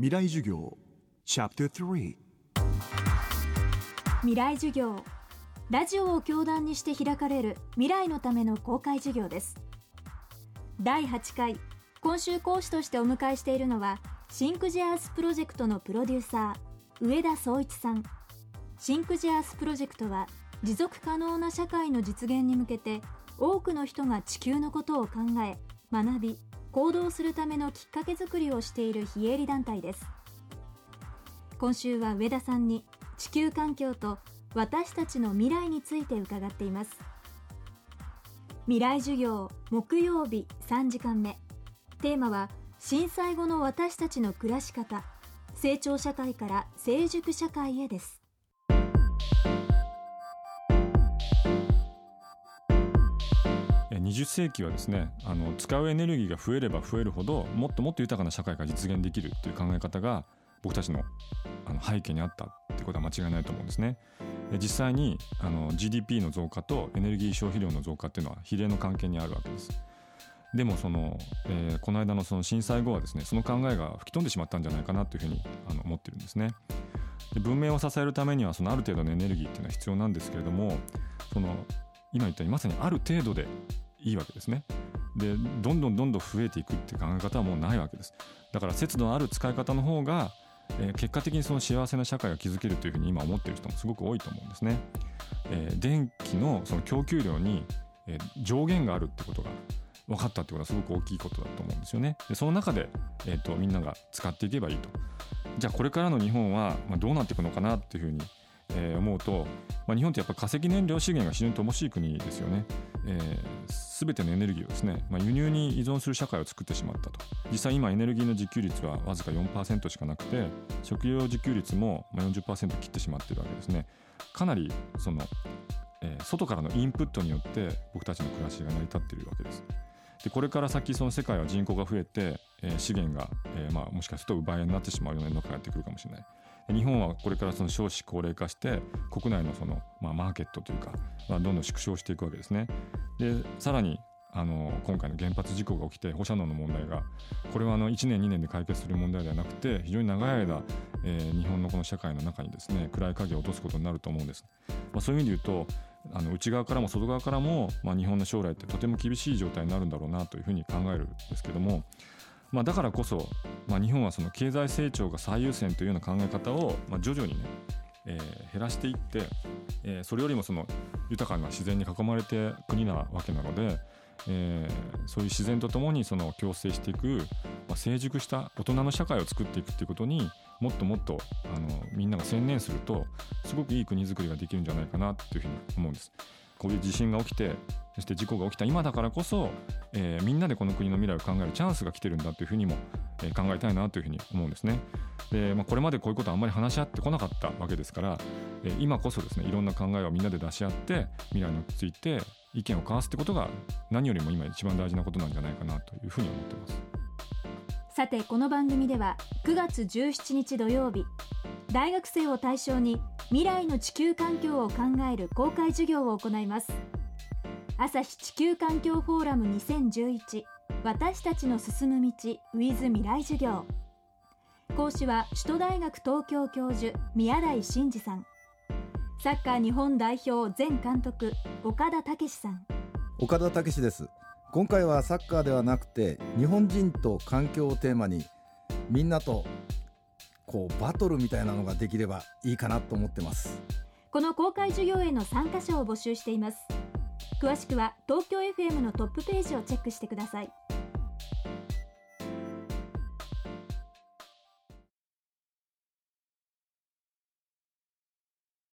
未来授業チャプター3未来授業。ラジオを教壇にして開かれる未来のための公開授業です。第8回今週講師としてお迎えしているのはシンクジアースプロジェクトのプロデューサー上田壮一さん。シンクジアースプロジェクトは持続可能な社会の実現に向けて多くの人が地球のことを考え学び行動するためのきっかけづくりをしている非営利団体です。今週は上田さんに地球環境と私たちの未来について伺っています。未来授業木曜日3時間目。テーマは震災後の私たちの暮らし方。成長社会から成熟社会へです。20世紀はですねあの使うエネルギーが増えれば増えるほどもっともっと豊かな社会が実現できるという考え方が僕たちのあの背景にあったっていうことは間違いないと思うんですね。実際にあの GDP の増加とエネルギー消費量の増加っていうのは比例の関係にあるわけです。でもその、えー、この間のその震災後はですねその考えが吹き飛んでしまったんじゃないかなというふうにあの思ってるんですね。で文明を支えるためにはそのある程度のエネルギーっていうのは必要なんですけれどもその今言ったようにまさにある程度でいいわけですね。でどんどんどんどん増えていくって考え方はもうないわけです。だから節度のある使い方の方が、えー、結果的にその幸せな社会を築けるというふうに今思ってる人もすごく多いと思うんですね。えー、電気のその供給量に、えー、上限があるってことが分かったってことはすごく大きいことだと思うんですよね。でその中で、えーと、みんなが使っていけばいいと。じゃあこれからの日本は、まあ、どうなっていくのかなっていうふうに、えー、思うと、まあ、日本ってやっぱ化石燃料資源が非常に乏しい国ですよね。えー、全てのエネルギーをですね、まあ、輸入に依存する社会を作ってしまったと。実際今エネルギーの自給率はわずか4%しかなくて食料自給率も40%切ってしまってるわけですね。かなりその、えー、外からのインプットによって僕たちの暮らしが成り立っているわけです。でこれから先その世界は人口が増えて、えー、資源が、えーまあ、もしかすると奪い合いになってしまうような世の中がやってくるかもしれない。日本はこれからその少子高齢化して国内のその、まあ、マーケットというか、まあ、どんどん縮小していくわけですね。でさらにあの今回の原発事故が起きて放射能の問題がこれはあの1年2年で解決する問題ではなくて非常に長い間、え、日本のこの社会の中にですね暗い影を落とすことになると思うんです。まあ、そういう意味で言うとあの内側からも外側からも、まあ、日本の将来ってとても厳しい状態になるんだろうなというふうに考えるんですけどもまあ、だからこそ、まあ、日本はその経済成長が最優先というような考え方を、まあ、徐々にね、えー、減らしていって、えー、それよりもその豊かな自然に囲まれて国なわけなので、えー、そういう自然とともにその共生していく、まあ、成熟した大人の社会を作っていくっていうことにもっともっとあのみんなが専念するとすごくいい国づくりができるんじゃないかなというふうに思うんです。こういう地震が起きてそして事故が起きた今だからこそ、えー、みんなでこの国の未来を考えるチャンスが来てるんだというふうにも、えー、考えたいなというふうに思うんですね。で、まあ、これまでこういうことはあんまり話し合ってこなかったわけですから、えー、今こそですねいろんな考えをみんなで出し合って未来について意見を交わすってことが何よりも今一番大事なことなんじゃないかなというふうに思ってます。さてこの番組では9月17日土曜日大学生を対象に未来の地球環境を考える公開授業を行います。朝日地球環境フォーラム2011私たちの進む道 with 未来授業。講師は首都大学東京教授宮台真司さん。サッカー日本代表前監督岡田武さん。岡田武です。今回はサッカーではなくて日本人と環境をテーマにみんなとこうバトルみたいなのができればいいかなと思ってます。この公開授業への参加者を募集しています。詳しくは東京 FM のトップページをチェックしてください。